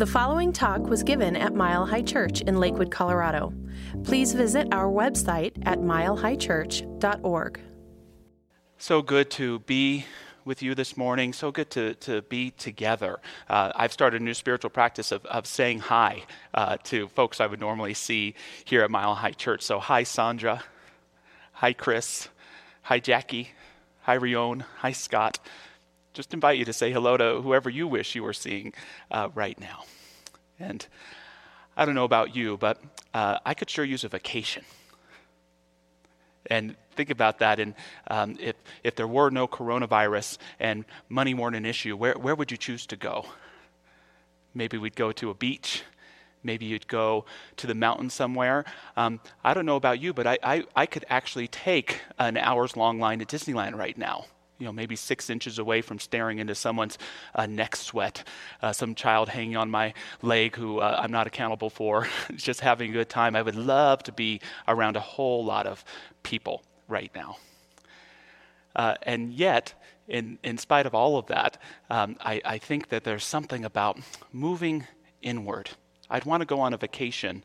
The following talk was given at Mile High Church in Lakewood, Colorado. Please visit our website at milehighchurch.org. So good to be with you this morning. So good to, to be together. Uh, I've started a new spiritual practice of, of saying hi uh, to folks I would normally see here at Mile High Church. So, hi, Sandra. Hi, Chris. Hi, Jackie. Hi, Rion. Hi, Scott. Just invite you to say hello to whoever you wish you were seeing uh, right now. And I don't know about you, but uh, I could sure use a vacation. And think about that. And um, if, if there were no coronavirus and money weren't an issue, where, where would you choose to go? Maybe we'd go to a beach. Maybe you'd go to the mountain somewhere. Um, I don't know about you, but I, I, I could actually take an hour's long line at Disneyland right now you know, maybe six inches away from staring into someone's uh, neck sweat, uh, some child hanging on my leg who uh, I'm not accountable for, just having a good time. I would love to be around a whole lot of people right now. Uh, and yet, in, in spite of all of that, um, I, I think that there's something about moving inward. I'd want to go on a vacation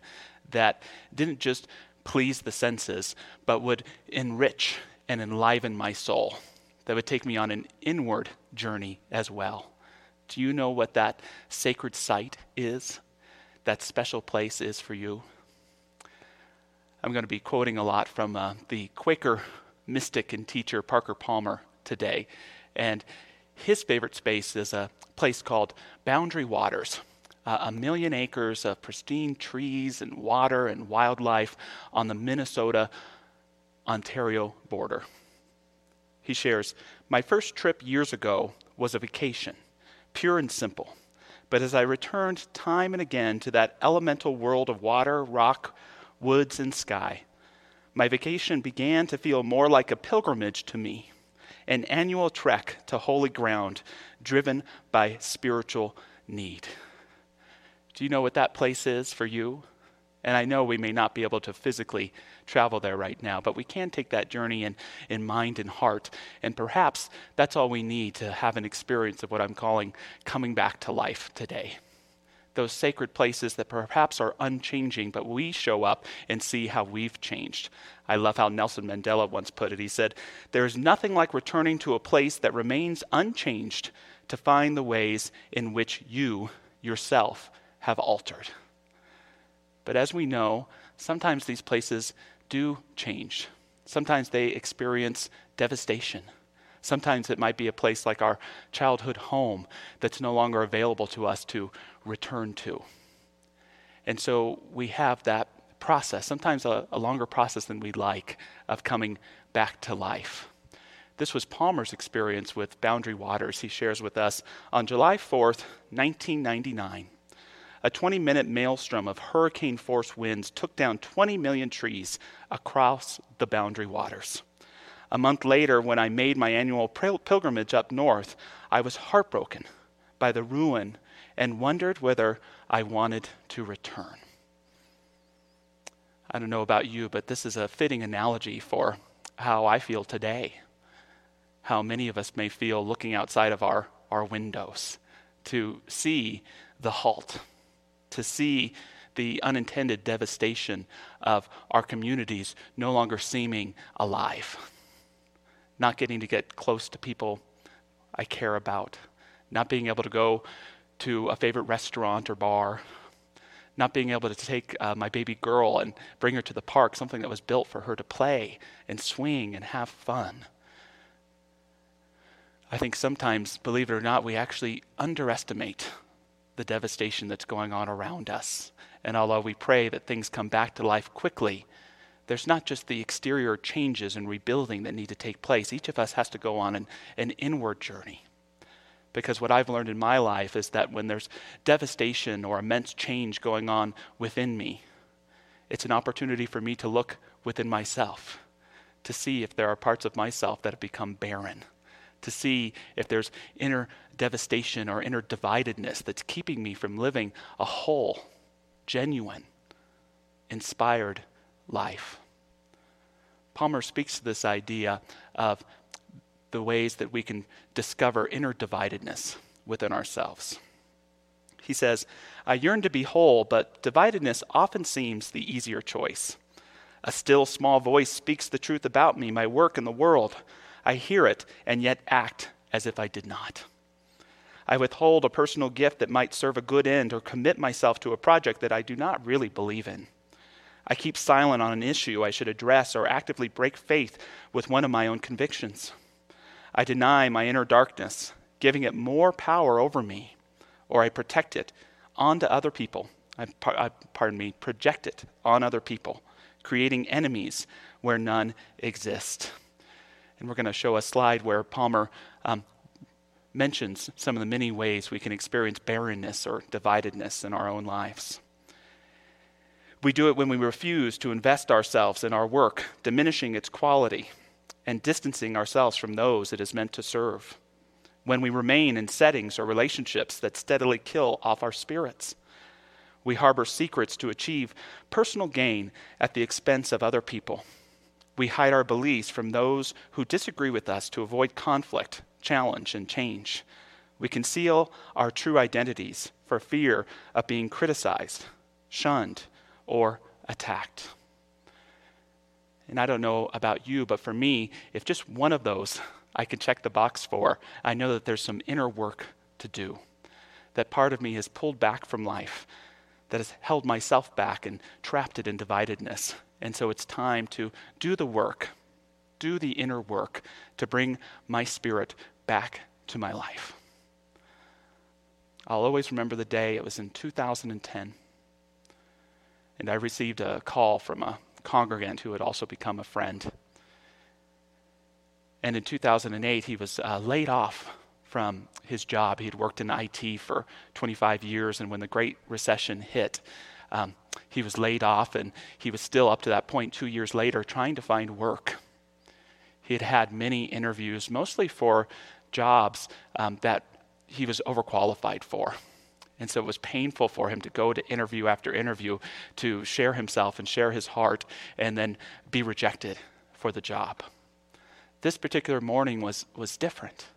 that didn't just please the senses, but would enrich and enliven my soul that would take me on an inward journey as well. Do you know what that sacred site is? That special place is for you? I'm going to be quoting a lot from uh, the Quaker mystic and teacher Parker Palmer today. And his favorite space is a place called Boundary Waters. Uh, a million acres of pristine trees and water and wildlife on the Minnesota Ontario border. He shares My first trip years ago was a vacation, pure and simple. But as I returned time and again to that elemental world of water, rock, woods, and sky, my vacation began to feel more like a pilgrimage to me, an annual trek to holy ground driven by spiritual need. Do you know what that place is for you? And I know we may not be able to physically travel there right now, but we can take that journey in, in mind and heart. And perhaps that's all we need to have an experience of what I'm calling coming back to life today. Those sacred places that perhaps are unchanging, but we show up and see how we've changed. I love how Nelson Mandela once put it. He said, There is nothing like returning to a place that remains unchanged to find the ways in which you yourself have altered. But as we know, sometimes these places do change. Sometimes they experience devastation. Sometimes it might be a place like our childhood home that's no longer available to us to return to. And so we have that process, sometimes a, a longer process than we'd like, of coming back to life. This was Palmer's experience with Boundary Waters. He shares with us on July 4th, 1999 a 20 minute maelstrom of hurricane force winds took down 20 million trees across the boundary waters. A month later, when I made my annual pilgrimage up north, I was heartbroken by the ruin and wondered whether I wanted to return. I don't know about you, but this is a fitting analogy for how I feel today. How many of us may feel looking outside of our, our windows to see the halt to see the unintended devastation of our communities no longer seeming alive. Not getting to get close to people I care about. Not being able to go to a favorite restaurant or bar. Not being able to take uh, my baby girl and bring her to the park, something that was built for her to play and swing and have fun. I think sometimes, believe it or not, we actually underestimate the devastation that's going on around us. And although we pray that things come back to life quickly, there's not just the exterior changes and rebuilding that need to take place. Each of us has to go on an, an inward journey. Because what I've learned in my life is that when there's devastation or immense change going on within me, it's an opportunity for me to look within myself, to see if there are parts of myself that have become barren to see if there's inner devastation or inner dividedness that's keeping me from living a whole, genuine, inspired life. Palmer speaks to this idea of the ways that we can discover inner dividedness within ourselves. He says, I yearn to be whole, but dividedness often seems the easier choice. A still small voice speaks the truth about me, my work in the world. I hear it and yet act as if I did not. I withhold a personal gift that might serve a good end or commit myself to a project that I do not really believe in. I keep silent on an issue I should address or actively break faith with one of my own convictions. I deny my inner darkness, giving it more power over me, or I protect it onto other people. I, pardon me, project it on other people, creating enemies where none exist. And we're going to show a slide where Palmer um, mentions some of the many ways we can experience barrenness or dividedness in our own lives. We do it when we refuse to invest ourselves in our work, diminishing its quality and distancing ourselves from those it is meant to serve. When we remain in settings or relationships that steadily kill off our spirits. We harbor secrets to achieve personal gain at the expense of other people. We hide our beliefs from those who disagree with us to avoid conflict challenge, and change. We conceal our true identities for fear of being criticized, shunned, or attacked. And I don't know about you, but for me, if just one of those I can check the box for, I know that there's some inner work to do. That part of me has pulled back from life, that has held myself back and trapped it in dividedness. And so it's time to do the work, do the inner work to bring my spirit back to my life. I'll always remember the day, it was in 2010. And I received a call from a congregant who had also become a friend. And in 2008, he was uh, laid off from his job. He had worked in IT for 25 years, and when the Great Recession hit, um, he was laid off, and he was still, up to that point, two years later, trying to find work. He had had many interviews, mostly for jobs um, that he was overqualified for. And so it was painful for him to go to interview after interview to share himself and share his heart and then be rejected for the job. This particular morning was, was different.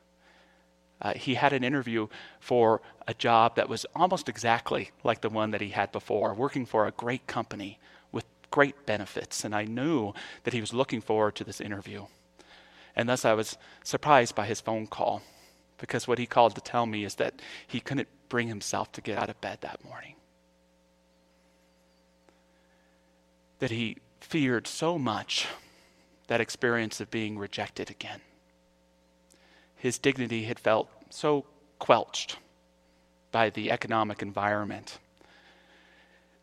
Uh, he had an interview for a job that was almost exactly like the one that he had before, working for a great company with great benefits. And I knew that he was looking forward to this interview. And thus I was surprised by his phone call because what he called to tell me is that he couldn't bring himself to get out of bed that morning. That he feared so much that experience of being rejected again. His dignity had felt so quelched by the economic environment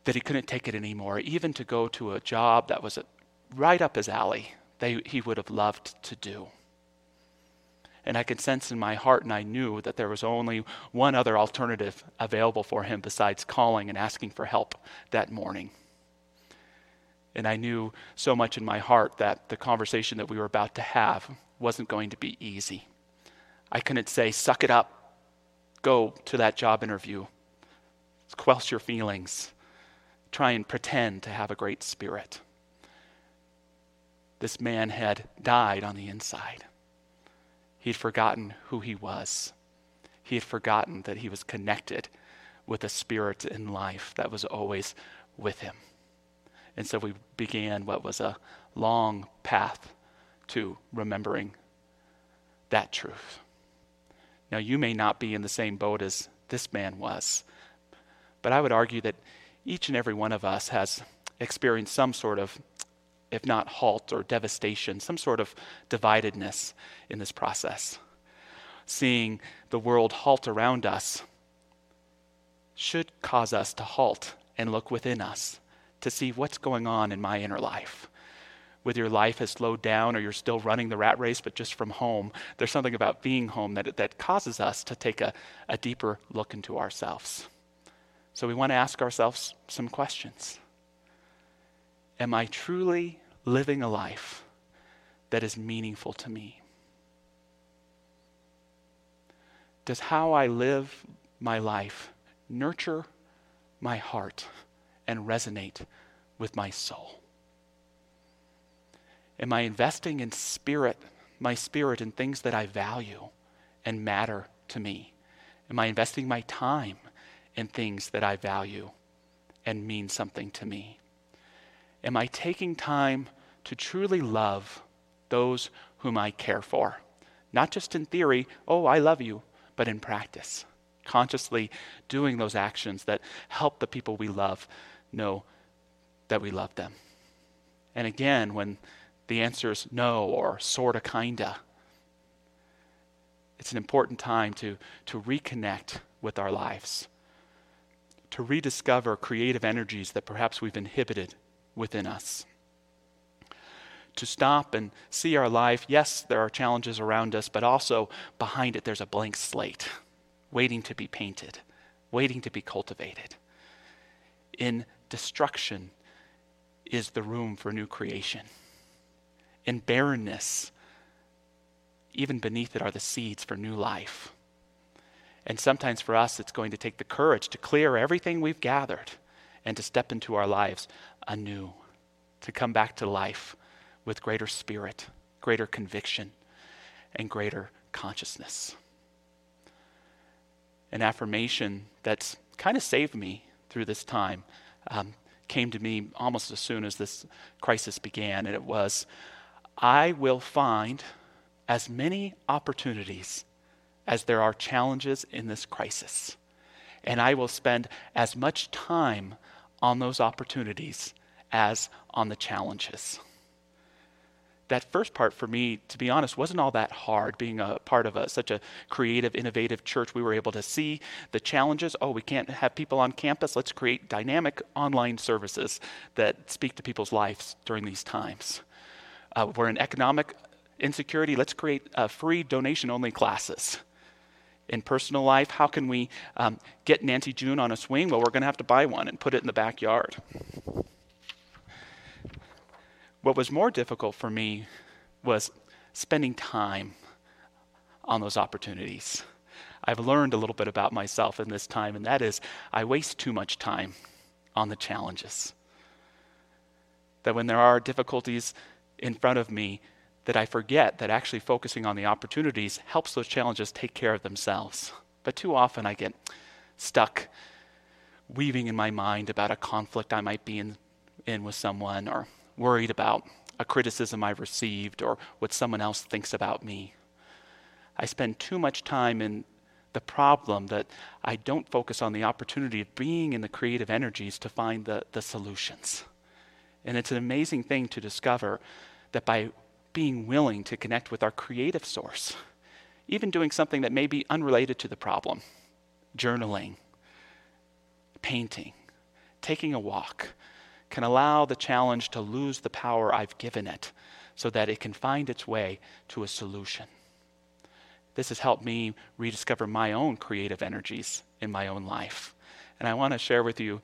that he couldn't take it anymore, even to go to a job that was right up his alley they, he would have loved to do. And I could sense in my heart, and I knew that there was only one other alternative available for him besides calling and asking for help that morning. And I knew so much in my heart that the conversation that we were about to have wasn't going to be easy. I couldn't say, suck it up, go to that job interview, quell your feelings, try and pretend to have a great spirit this man had died on the inside. He'd forgotten who he was. He had forgotten that he was connected with a spirit in life that was always with him. And so we began what was a long path to remembering that truth. Now, you may not be in the same boat as this man was, but I would argue that each and every one of us has experienced some sort of if not halt or devastation, some sort of dividedness in this process. Seeing the world halt around us should cause us to halt and look within us to see what's going on in my inner life. Whether your life has slowed down or you're still running the rat race, but just from home, there's something about being home that, that causes us to take a, a deeper look into ourselves. So we want to ask ourselves some questions. Am I truly living a life that is meaningful to me? Does how I live my life nurture my heart and resonate with my soul? Am I investing in spirit, my spirit in things that I value and matter to me? Am I investing my time in things that I value and mean something to me? Am I taking time to truly love those whom I care for? Not just in theory, oh, I love you, but in practice. Consciously doing those actions that help the people we love know that we love them. And again, when the answer is no or sorta, kinda, it's an important time to, to reconnect with our lives, to rediscover creative energies that perhaps we've inhibited within us. To stop and see our life. Yes, there are challenges around us, but also behind it, there's a blank slate waiting to be painted, waiting to be cultivated. In destruction is the room for new creation. In barrenness, even beneath it are the seeds for new life. And sometimes for us, it's going to take the courage to clear everything we've gathered and to step into our lives anew, to come back to life with greater spirit, greater conviction, and greater consciousness. An affirmation that's kind of saved me through this time um, came to me almost as soon as this crisis began, and it was I will find as many opportunities as there are challenges in this crisis. And I will spend as much time on those opportunities as on the challenges. That first part for me, to be honest, wasn't all that hard. Being a part of a, such a creative, innovative church, we were able to see the challenges. Oh, we can't have people on campus. Let's create dynamic online services that speak to people's lives during these times. Uh, we're in economic insecurity. Let's create uh, free donation only classes in personal life, how can we um, get Nancy June on a swing? Well, we're going to have to buy one and put it in the backyard. What was more difficult for me was spending time on those opportunities. I've learned a little bit about myself in this time, and that is I waste too much time on the challenges. That when there are difficulties in front of me, that I forget that actually focusing on the opportunities helps those challenges take care of themselves. But too often I get stuck weaving in my mind about a conflict I might be in, in with someone or worried about a criticism I've received or what someone else thinks about me. I spend too much time in the problem that I don't focus on the opportunity of being in the creative energies to find the, the solutions. And it's an amazing thing to discover that by being willing to connect with our creative source, even doing something that may be unrelated to the problem journaling, painting, taking a walk can allow the challenge to lose the power I've given it so that it can find its way to a solution. This has helped me rediscover my own creative energies in my own life. And I want to share with you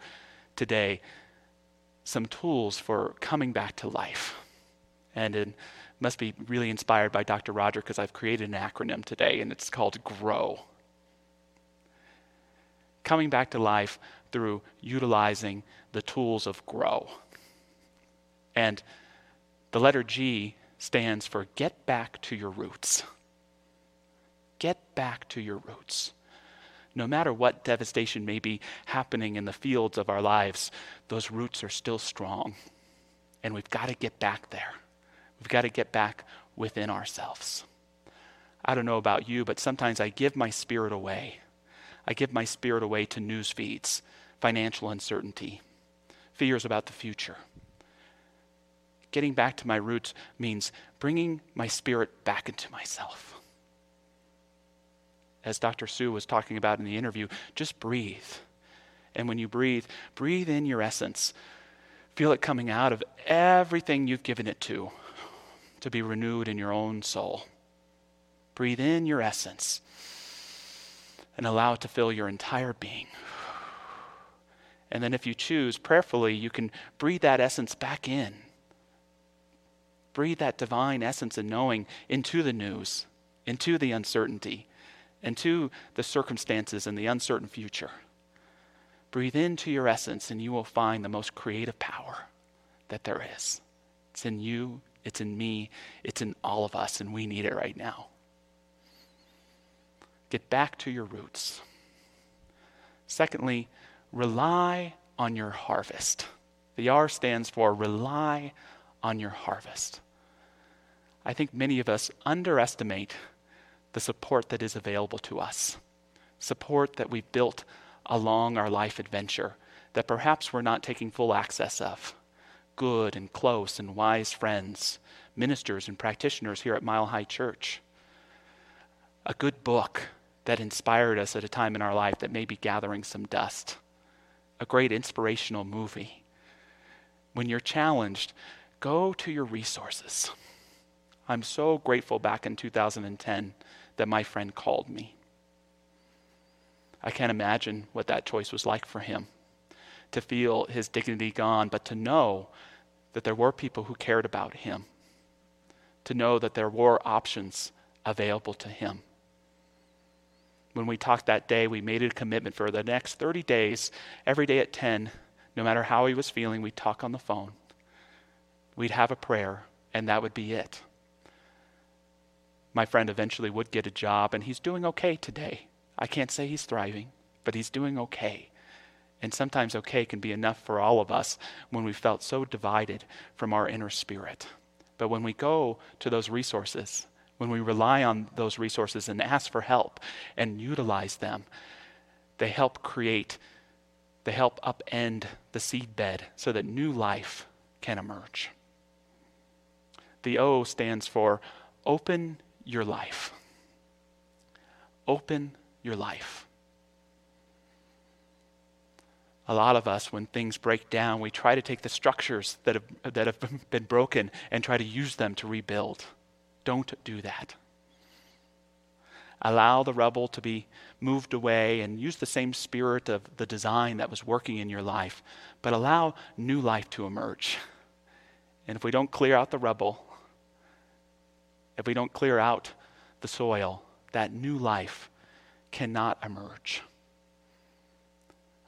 today some tools for coming back to life. And it must be really inspired by Dr. Roger because I've created an acronym today and it's called GROW. Coming back to life through utilizing the tools of GROW. And the letter G stands for get back to your roots. Get back to your roots. No matter what devastation may be happening in the fields of our lives, those roots are still strong. And we've got to get back there. We've got to get back within ourselves. I don't know about you, but sometimes I give my spirit away. I give my spirit away to news feeds, financial uncertainty, fears about the future. Getting back to my roots means bringing my spirit back into myself. As Dr. Sue was talking about in the interview, just breathe. And when you breathe, breathe in your essence. Feel it coming out of everything you've given it to to be renewed in your own soul. Breathe in your essence and allow it to fill your entire being. And then, if you choose prayerfully, you can breathe that essence back in. Breathe that divine essence and knowing into the news, into the uncertainty, into the circumstances and the uncertain future. Breathe into your essence, and you will find the most creative power that there is. It's in you, it's in me, it's in all of us, and we need it right now. Get back to your roots. Secondly, rely on your harvest. The R stands for rely on your harvest. I think many of us underestimate the support that is available to us, support that we've built along our life adventure that perhaps we're not taking full access of. Good and close and wise friends, ministers and practitioners here at Mile High Church. A good book that inspired us at a time in our life that may be gathering some dust. A great inspirational movie. When you're challenged, go to your resources. I'm so grateful back in 2010 that my friend called me. I can't imagine what that choice was like for him to feel his dignity gone, but to know that there were people who cared about him, to know that there were options available to him. When we talked that day, we made a commitment for the next 30 days, every day at 10, no matter how he was feeling, we'd talk on the phone. We'd have a prayer, and that would be it. My friend eventually would get a job, and he's doing okay today. I can't say he's thriving, but he's doing okay. And sometimes okay can be enough for all of us when we felt so divided from our inner spirit. But when we go to those resources, when we rely on those resources and ask for help and utilize them, they help create, they help upend the seed bed so that new life can emerge. The O stands for open your life. Open your life. A lot of us, when things break down, we try to take the structures that have, that have been broken and try to use them to rebuild. Don't do that. Allow the rubble to be moved away and use the same spirit of the design that was working in your life, but allow new life to emerge. And if we don't clear out the rubble, if we don't clear out the soil, that new life cannot emerge.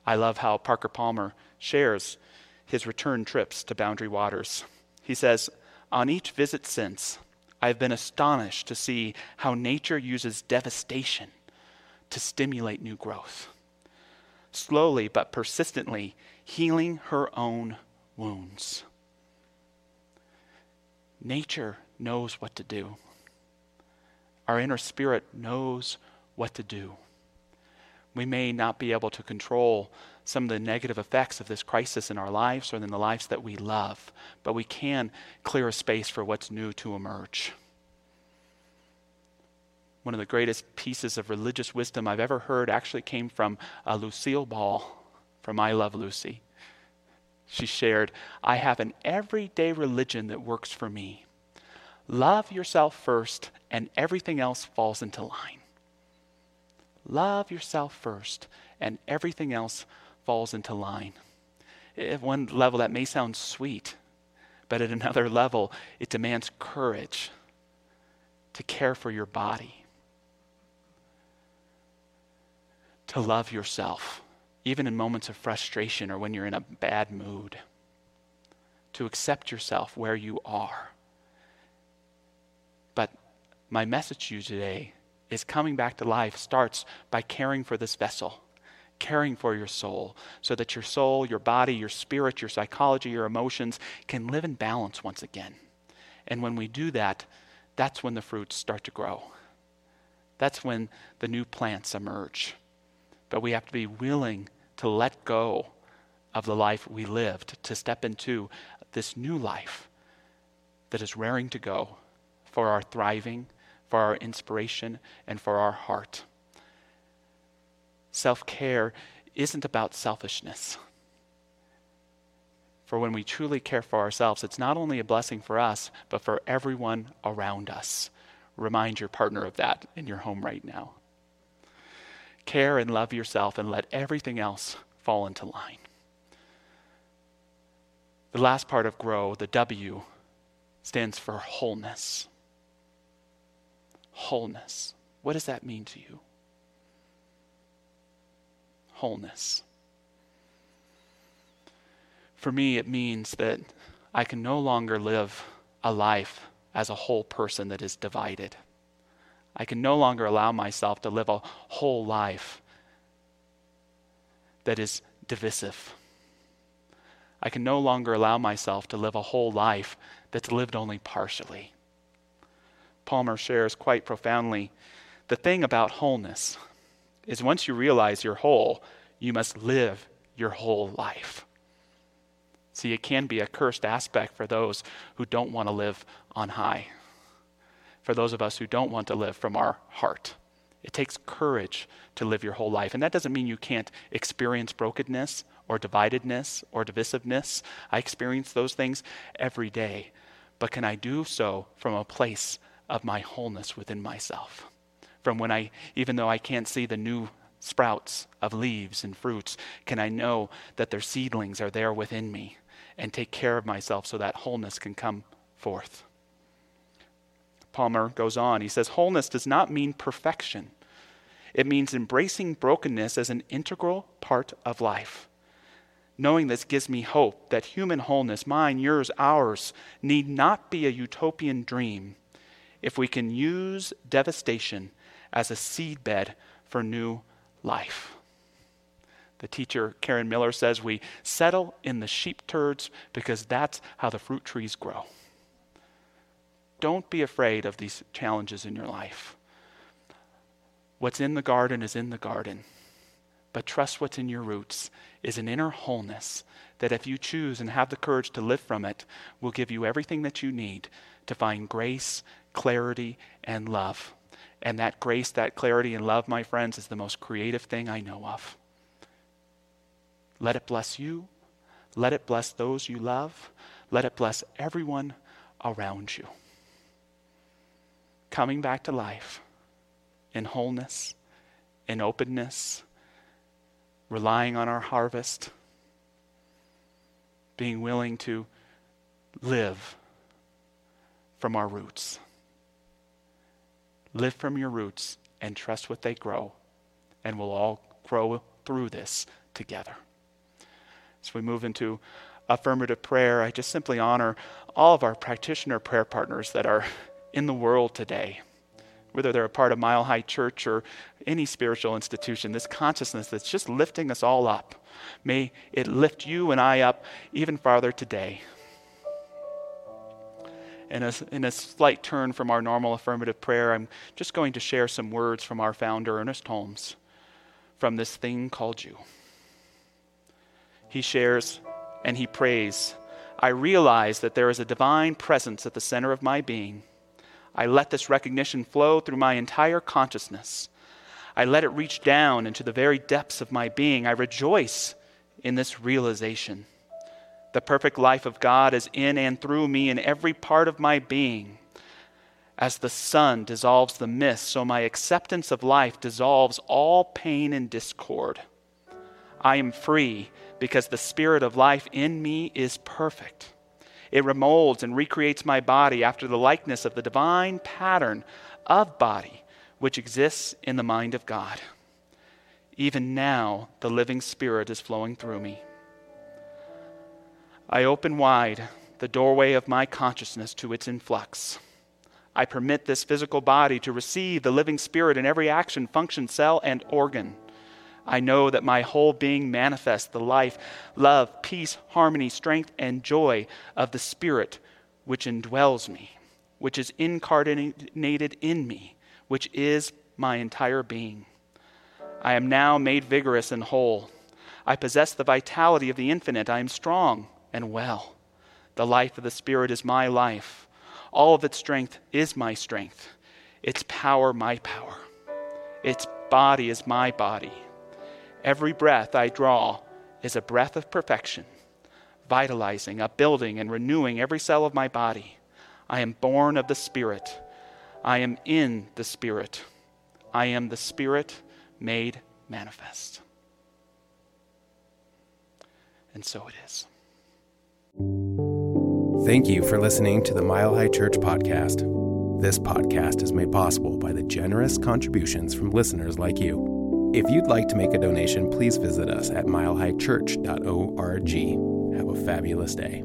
I love how Parker Palmer shares his return trips to Boundary Waters. He says, On each visit since, I've been astonished to see how nature uses devastation to stimulate new growth. Slowly but persistently healing her own wounds. Nature knows what to do. Our inner spirit knows what to do. We may not be able to control some of the negative effects of this crisis in our lives or in the lives that we love, but we can clear a space for what's new to emerge. One of the greatest pieces of religious wisdom I've ever heard actually came from uh, Lucille Ball from I Love Lucy. She shared, I have an everyday religion that works for me. Love yourself first, and everything else falls into line. Love yourself first, and everything else falls into line. At one level, that may sound sweet, but at another level, it demands courage to care for your body, to love yourself, even in moments of frustration or when you're in a bad mood, to accept yourself where you are. My message to you today is coming back to life starts by caring for this vessel, caring for your soul, so that your soul, your body, your spirit, your psychology, your emotions can live in balance once again. And when we do that, that's when the fruits start to grow. That's when the new plants emerge. But we have to be willing to let go of the life we lived, to step into this new life that is raring to go for our thriving for our inspiration, and for our heart. Self care isn't about selfishness. For when we truly care for ourselves, it's not only a blessing for us, but for everyone around us. Remind your partner of that in your home right now. Care and love yourself and let everything else fall into line. The last part of grow, the W, stands for wholeness wholeness. What does that mean to you? Wholeness. For me, it means that I can no longer live a life as a whole person that is divided. I can no longer allow myself to live a whole life that is divisive. I can no longer allow myself to live a whole life that's lived only partially. Palmer shares quite profoundly the thing about wholeness is once you realize you're whole, you must live your whole life. See, it can be a cursed aspect for those who don't want to live on high, for those of us who don't want to live from our heart. It takes courage to live your whole life. And that doesn't mean you can't experience brokenness or dividedness or divisiveness. I experience those things every day. But can I do so from a place of my wholeness within myself? From when I, even though I can't see the new sprouts of leaves and fruits, can I know that their seedlings are there within me and take care of myself so that wholeness can come forth? Palmer goes on. He says, Wholeness does not mean perfection, it means embracing brokenness as an integral part of life. Knowing this gives me hope that human wholeness, mine, yours, ours, need not be a utopian dream if we can use devastation as a seedbed for new life. The teacher, Karen Miller, says we settle in the sheep turds because that's how the fruit trees grow. Don't be afraid of these challenges in your life. What's in the garden is in the garden. But trust what's in your roots is an inner wholeness that, if you choose and have the courage to live from it, will give you everything that you need to find grace, clarity, and love. And that grace, that clarity, and love, my friends, is the most creative thing I know of. Let it bless you. Let it bless those you love. Let it bless everyone around you. Coming back to life in wholeness, in openness, relying on our harvest, being willing to live from our roots. Live from your roots and trust what they grow, and we'll all grow through this together. As we move into affirmative prayer, I just simply honor all of our practitioner prayer partners that are in the world today whether they're a part of Mile High Church or any spiritual institution, this consciousness that's just lifting us all up. May it lift you and I up even farther today. In a, in a slight turn from our normal affirmative prayer, I'm just going to share some words from our founder, Ernest Holmes, from this thing called you. He shares and he prays I realize that there is a divine presence at the center of my being I let this recognition flow through my entire consciousness. I let it reach down into the very depths of my being. I rejoice in this realization. The perfect life of God is in and through me in every part of my being. As the sun dissolves the mist, so my acceptance of life dissolves all pain and discord. I am free because the spirit of life in me is perfect. It remolds and recreates my body after the likeness of the divine pattern of body which exists in the mind of God. Even now, the living Spirit is flowing through me. I open wide the doorway of my consciousness to its influx. I permit this physical body to receive the living Spirit in every action, function, cell, and organ. I know that my whole being manifests the life, love, peace, harmony, strength, and joy of the Spirit which indwells me, which is incarnated in me, which is my entire being. I am now made vigorous and whole. I possess the vitality of the infinite. I am strong and well. The life of the Spirit is my life. All of its strength is my strength. Its power, my power. Its body is my body. Every breath I draw is a breath of perfection, vitalizing, upbuilding, and renewing every cell of my body. I am born of the Spirit. I am in the Spirit. I am the Spirit made manifest. And so it is. Thank you for listening to the Mile High Church podcast. This podcast is made possible by the generous contributions from listeners like you. If you'd like to make a donation, please visit us at milehighchurch.org. Have a fabulous day.